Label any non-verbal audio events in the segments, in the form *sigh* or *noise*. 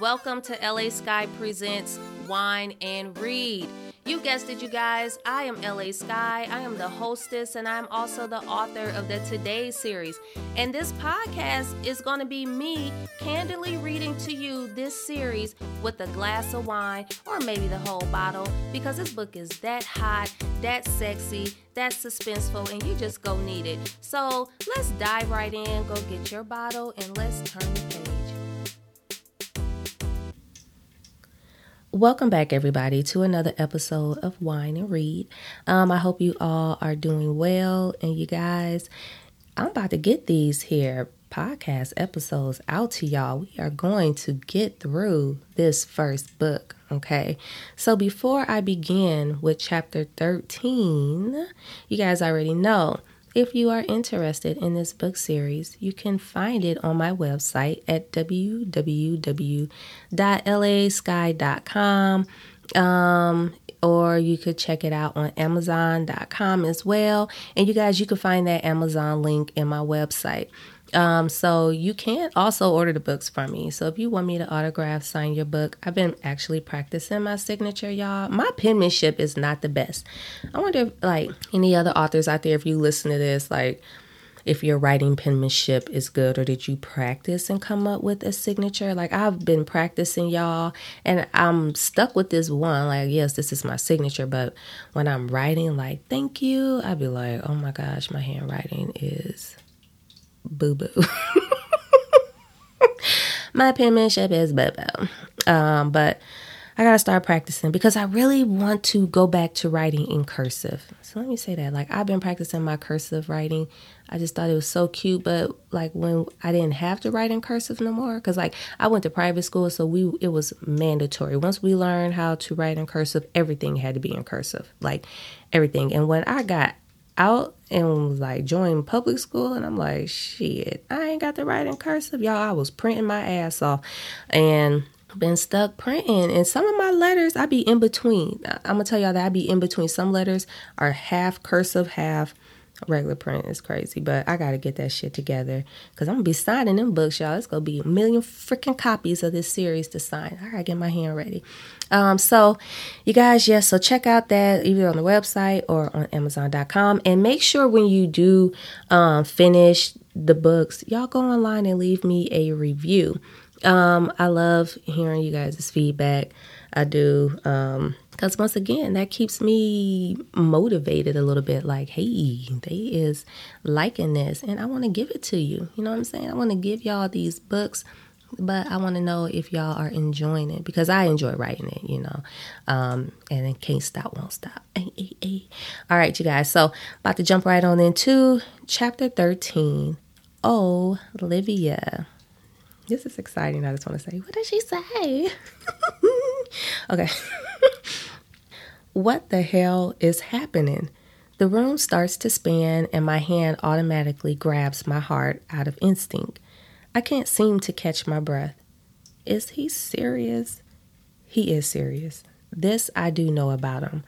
Welcome to LA Sky Presents Wine and Read. You guessed it, you guys. I am LA Sky. I am the hostess and I'm also the author of the Today series. And this podcast is going to be me candidly reading to you this series with a glass of wine or maybe the whole bottle because this book is that hot, that sexy, that suspenseful, and you just go need it. So let's dive right in, go get your bottle, and let's turn the page. Welcome back, everybody, to another episode of Wine and Read. Um, I hope you all are doing well. And you guys, I'm about to get these here podcast episodes out to y'all. We are going to get through this first book, okay? So before I begin with chapter 13, you guys already know if you are interested in this book series, you can find it on my website at www.lasky.com. Um, or you could check it out on amazon.com as well. And you guys, you can find that Amazon link in my website. Um, so you can also order the books from me. So if you want me to autograph, sign your book, I've been actually practicing my signature, y'all. My penmanship is not the best. I wonder if like any other authors out there, if you listen to this, like if your writing penmanship is good or did you practice and come up with a signature like i've been practicing y'all and i'm stuck with this one like yes this is my signature but when i'm writing like thank you i'd be like oh my gosh my handwriting is boo boo. *laughs* My penmanship is boo boo. Um, but I gotta start practicing because I really want to go back to writing in cursive. So let me say that. Like I've been practicing my cursive writing. I just thought it was so cute, but like when I didn't have to write in cursive no more, because like I went to private school, so we it was mandatory. Once we learned how to write in cursive, everything had to be in cursive, like everything. And when I got out and like join public school and I'm like shit I ain't got the write in cursive y'all. I was printing my ass off and been stuck printing and some of my letters I be in between. I'm gonna tell y'all that I be in between. Some letters are half cursive half regular print is crazy, but I gotta get that shit together because I'm gonna be signing them books, y'all. It's gonna be a million freaking copies of this series to sign. I gotta get my hand ready. Um, so you guys, yes, so check out that either on the website or on Amazon.com, and make sure when you do um, finish the books, y'all go online and leave me a review. Um, I love hearing you guys' feedback. I do. Um, because once again, that keeps me motivated a little bit like, hey, they is liking this and I want to give it to you. You know what I'm saying? I want to give y'all these books, but I want to know if y'all are enjoying it because I enjoy writing it, you know. Um, and it can't stop, won't stop. All right, you guys. So, about to jump right on into chapter 13. Oh, Olivia. This is exciting. I just want to say, what did she say? *laughs* okay. *laughs* what the hell is happening? The room starts to spin, and my hand automatically grabs my heart out of instinct. I can't seem to catch my breath. Is he serious? He is serious. This I do know about him.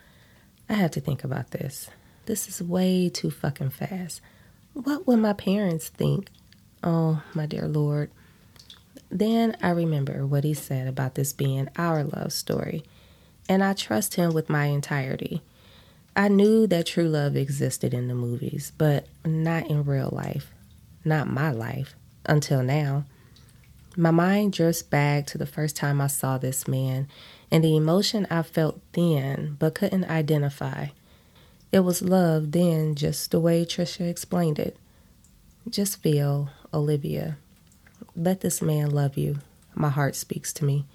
I have to think about this. This is way too fucking fast. What would my parents think? Oh, my dear Lord. Then I remember what he said about this being our love story, and I trust him with my entirety. I knew that true love existed in the movies, but not in real life. Not my life, until now. My mind drifts back to the first time I saw this man and the emotion I felt then but couldn't identify. It was love then, just the way Trisha explained it. Just feel, Olivia. Let this man love you. My heart speaks to me.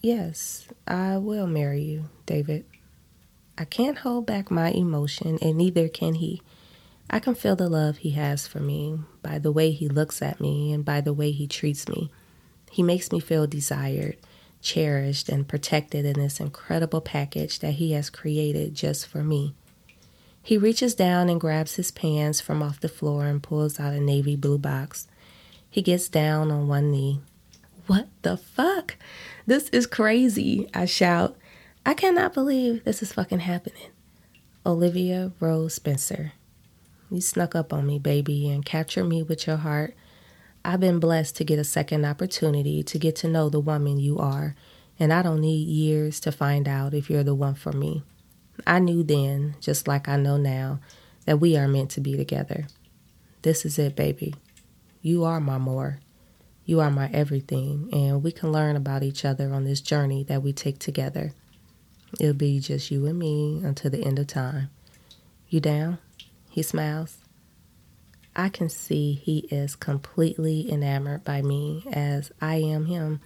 Yes, I will marry you, David. I can't hold back my emotion, and neither can he. I can feel the love he has for me by the way he looks at me and by the way he treats me. He makes me feel desired, cherished, and protected in this incredible package that he has created just for me. He reaches down and grabs his pants from off the floor and pulls out a navy blue box. He gets down on one knee. What the fuck? This is crazy, I shout. I cannot believe this is fucking happening. Olivia Rose Spencer. You snuck up on me, baby, and captured me with your heart. I've been blessed to get a second opportunity to get to know the woman you are, and I don't need years to find out if you're the one for me. I knew then, just like I know now, that we are meant to be together. This is it, baby. You are my more. You are my everything, and we can learn about each other on this journey that we take together. It'll be just you and me until the end of time. You down? He smiles. I can see he is completely enamored by me as I am him.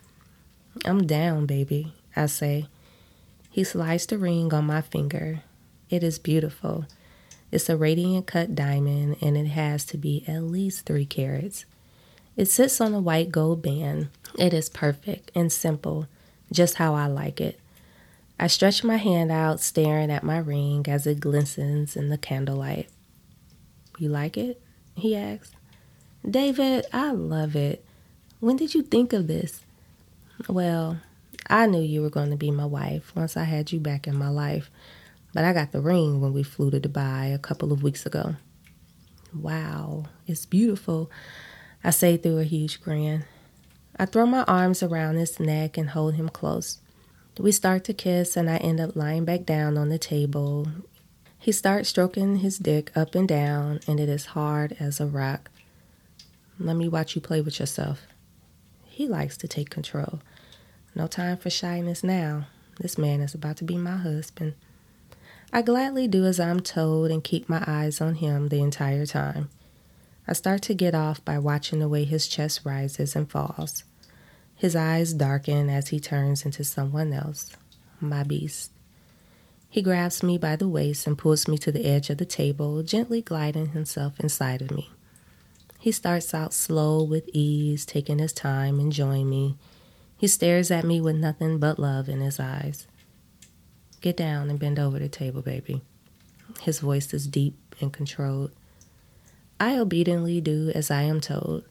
I'm down, baby, I say. He slides the ring on my finger. It is beautiful. It's a radiant cut diamond and it has to be at least three carats. It sits on a white gold band. It is perfect and simple, just how I like it. I stretch my hand out, staring at my ring as it glistens in the candlelight. You like it? He asks. David, I love it. When did you think of this? Well, I knew you were going to be my wife once I had you back in my life, but I got the ring when we flew to Dubai a couple of weeks ago. Wow, it's beautiful. I say through a huge grin. I throw my arms around his neck and hold him close. We start to kiss, and I end up lying back down on the table. He starts stroking his dick up and down, and it is hard as a rock. Let me watch you play with yourself. He likes to take control. No time for shyness now. This man is about to be my husband. I gladly do as I'm told and keep my eyes on him the entire time. I start to get off by watching the way his chest rises and falls. His eyes darken as he turns into someone else, my beast. He grabs me by the waist and pulls me to the edge of the table, gently gliding himself inside of me. He starts out slow with ease, taking his time, enjoying me. He stares at me with nothing but love in his eyes. Get down and bend over the table, baby. His voice is deep and controlled. I obediently do as I am told.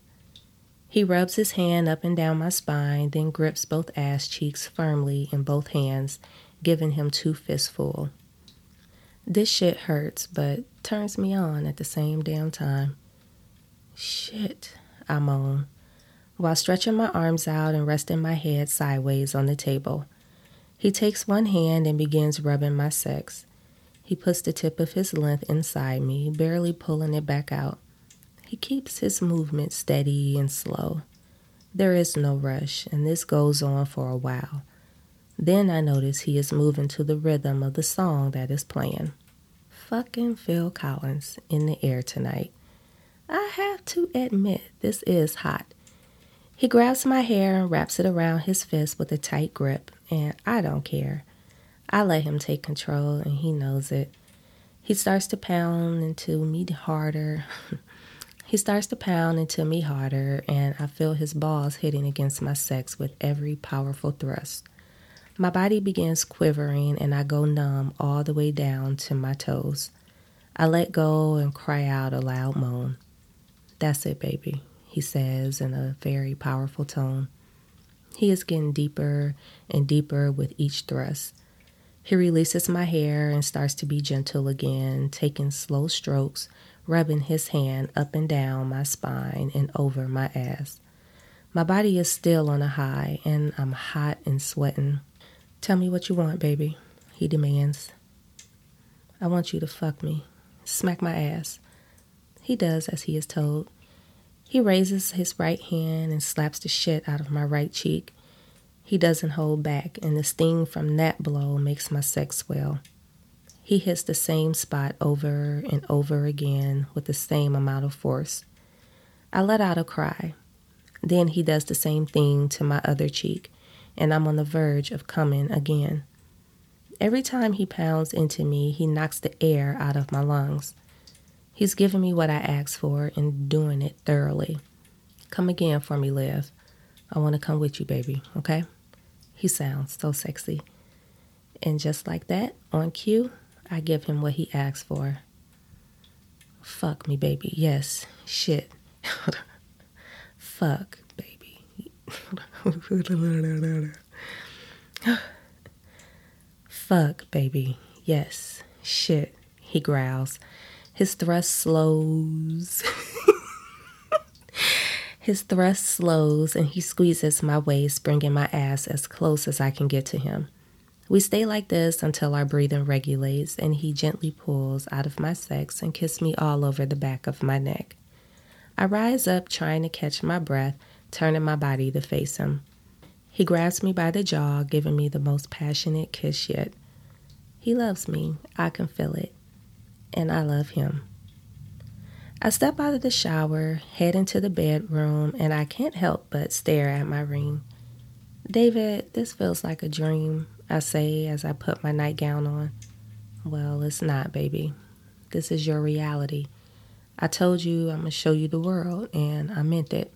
He rubs his hand up and down my spine, then grips both ass cheeks firmly in both hands, giving him two fistfuls. This shit hurts, but turns me on at the same damn time. Shit, I moan, while stretching my arms out and resting my head sideways on the table. He takes one hand and begins rubbing my sex. He puts the tip of his length inside me, barely pulling it back out. He keeps his movement steady and slow. There is no rush, and this goes on for a while. Then I notice he is moving to the rhythm of the song that is playing. Fucking Phil Collins in the air tonight. I have to admit, this is hot. He grabs my hair and wraps it around his fist with a tight grip, and I don't care. I let him take control, and he knows it. He starts to pound into me harder. *laughs* he starts to pound into me harder, and I feel his balls hitting against my sex with every powerful thrust. My body begins quivering, and I go numb all the way down to my toes. I let go and cry out a loud moan. That's it, baby, he says in a very powerful tone. He is getting deeper and deeper with each thrust. He releases my hair and starts to be gentle again, taking slow strokes, rubbing his hand up and down my spine and over my ass. My body is still on a high, and I'm hot and sweating. Tell me what you want, baby, he demands. I want you to fuck me. Smack my ass. He does as he is told. He raises his right hand and slaps the shit out of my right cheek. He doesn't hold back, and the sting from that blow makes my sex swell. He hits the same spot over and over again with the same amount of force. I let out a cry. Then he does the same thing to my other cheek, and I'm on the verge of coming again. Every time he pounds into me, he knocks the air out of my lungs. He's giving me what I asked for and doing it thoroughly. Come again for me, Liv. I want to come with you, baby, okay? He sounds so sexy. And just like that, on cue, I give him what he asks for. Fuck me, baby. Yes. Shit. *laughs* Fuck, baby. *laughs* Fuck, baby. Yes. Shit. He growls. His thrust slows. *laughs* His thrust slows and he squeezes my waist, bringing my ass as close as I can get to him. We stay like this until our breathing regulates and he gently pulls out of my sex and kisses me all over the back of my neck. I rise up, trying to catch my breath, turning my body to face him. He grabs me by the jaw, giving me the most passionate kiss yet. He loves me, I can feel it, and I love him. I step out of the shower, head into the bedroom, and I can't help but stare at my ring. David, this feels like a dream. I say as I put my nightgown on. Well, it's not, baby. This is your reality. I told you I'm going to show you the world, and I meant it.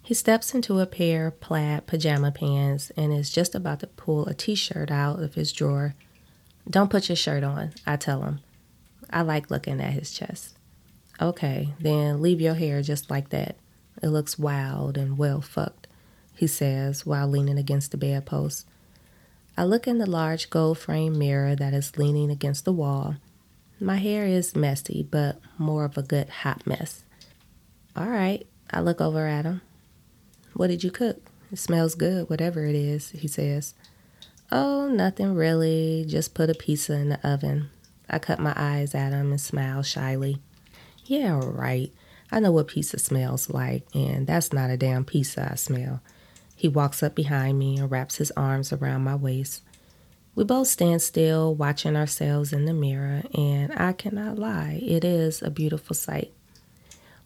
He steps into a pair of plaid pajama pants and is just about to pull a t shirt out of his drawer. Don't put your shirt on, I tell him. I like looking at his chest. Okay, then leave your hair just like that. It looks wild and well fucked, he says while leaning against the bedpost. I look in the large gold frame mirror that is leaning against the wall. My hair is messy, but more of a good hot mess. All right, I look over at him. What did you cook? It smells good, whatever it is, he says. Oh, nothing really. Just put a pizza in the oven. I cut my eyes at him and smile shyly. Yeah, right. I know what pizza smells like, and that's not a damn pizza I smell. He walks up behind me and wraps his arms around my waist. We both stand still, watching ourselves in the mirror, and I cannot lie, it is a beautiful sight.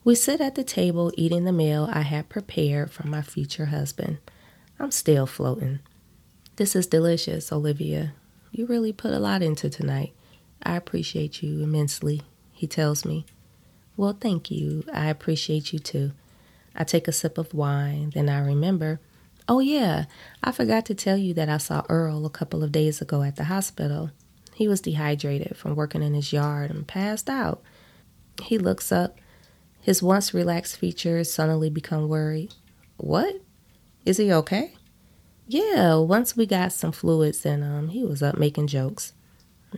We sit at the table eating the meal I had prepared for my future husband. I'm still floating. This is delicious, Olivia. You really put a lot into tonight. I appreciate you immensely, he tells me. Well, thank you. I appreciate you too. I take a sip of wine, then I remember Oh, yeah, I forgot to tell you that I saw Earl a couple of days ago at the hospital. He was dehydrated from working in his yard and passed out. He looks up. His once relaxed features suddenly become worried. What? Is he okay? Yeah, once we got some fluids in him, he was up making jokes.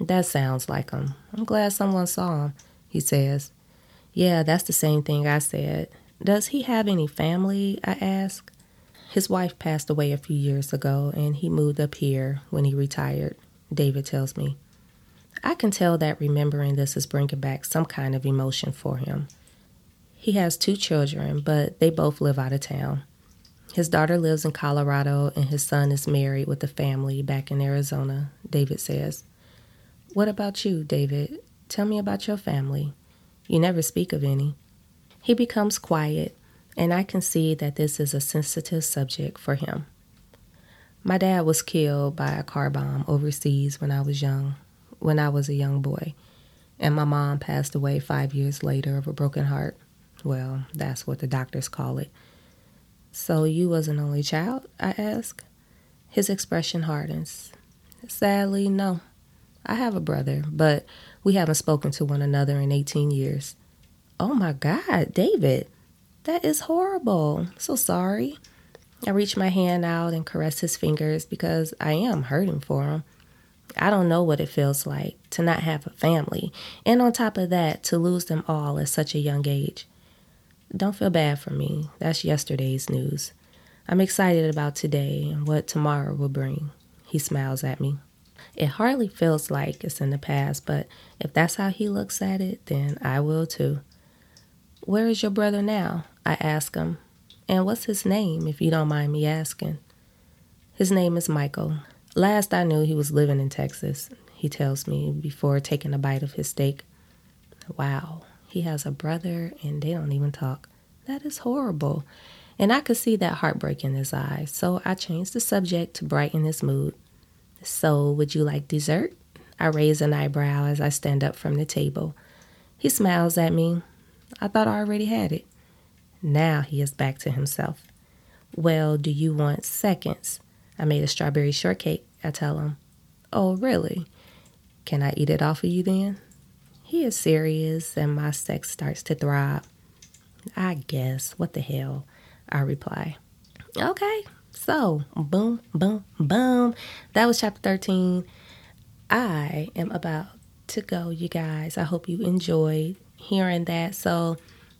That sounds like him. I'm glad someone saw him, he says. Yeah, that's the same thing I said. Does he have any family? I ask. His wife passed away a few years ago and he moved up here when he retired, David tells me. I can tell that remembering this is bringing back some kind of emotion for him. He has two children, but they both live out of town. His daughter lives in Colorado and his son is married with a family back in Arizona, David says. What about you, David? Tell me about your family. You never speak of any. He becomes quiet and I can see that this is a sensitive subject for him. My dad was killed by a car bomb overseas when I was young, when I was a young boy, and my mom passed away five years later of a broken heart. Well, that's what the doctors call it. So you was an only child? I ask. His expression hardens. Sadly, no. I have a brother, but we haven't spoken to one another in 18 years. Oh my God, David. That is horrible. So sorry. I reach my hand out and caress his fingers because I am hurting for him. I don't know what it feels like to not have a family, and on top of that, to lose them all at such a young age. Don't feel bad for me. That's yesterday's news. I'm excited about today and what tomorrow will bring. He smiles at me. It hardly feels like it's in the past, but if that's how he looks at it, then I will too. Where is your brother now? I ask him. And what's his name, if you don't mind me asking? His name is Michael. Last I knew, he was living in Texas, he tells me before taking a bite of his steak. Wow, he has a brother and they don't even talk. That is horrible. And I could see that heartbreak in his eyes, so I changed the subject to brighten his mood. So, would you like dessert? I raise an eyebrow as I stand up from the table. He smiles at me, I thought I already had it. Now he is back to himself. Well, do you want seconds? I made a strawberry shortcake, I tell him. Oh, really? Can I eat it off of you then? He is serious, and my sex starts to throb. I guess. What the hell? I reply. Okay, so boom, boom, boom. That was chapter 13. I am about to go, you guys. I hope you enjoyed hearing that. So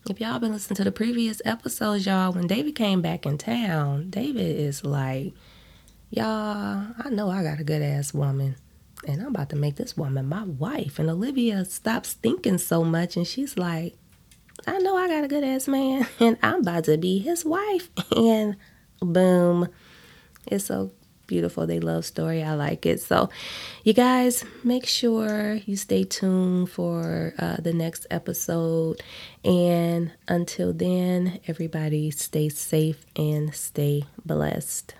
if y'all been listening to the previous episodes, y'all, when David came back in town, David is like, y'all, I know I got a good ass woman. And I'm about to make this woman my wife. And Olivia stops thinking so much and she's like, I know I got a good ass man *laughs* and I'm about to be his wife. *laughs* And boom. It's so beautiful. They love story. I like it. So, you guys, make sure you stay tuned for uh, the next episode. And until then, everybody stay safe and stay blessed.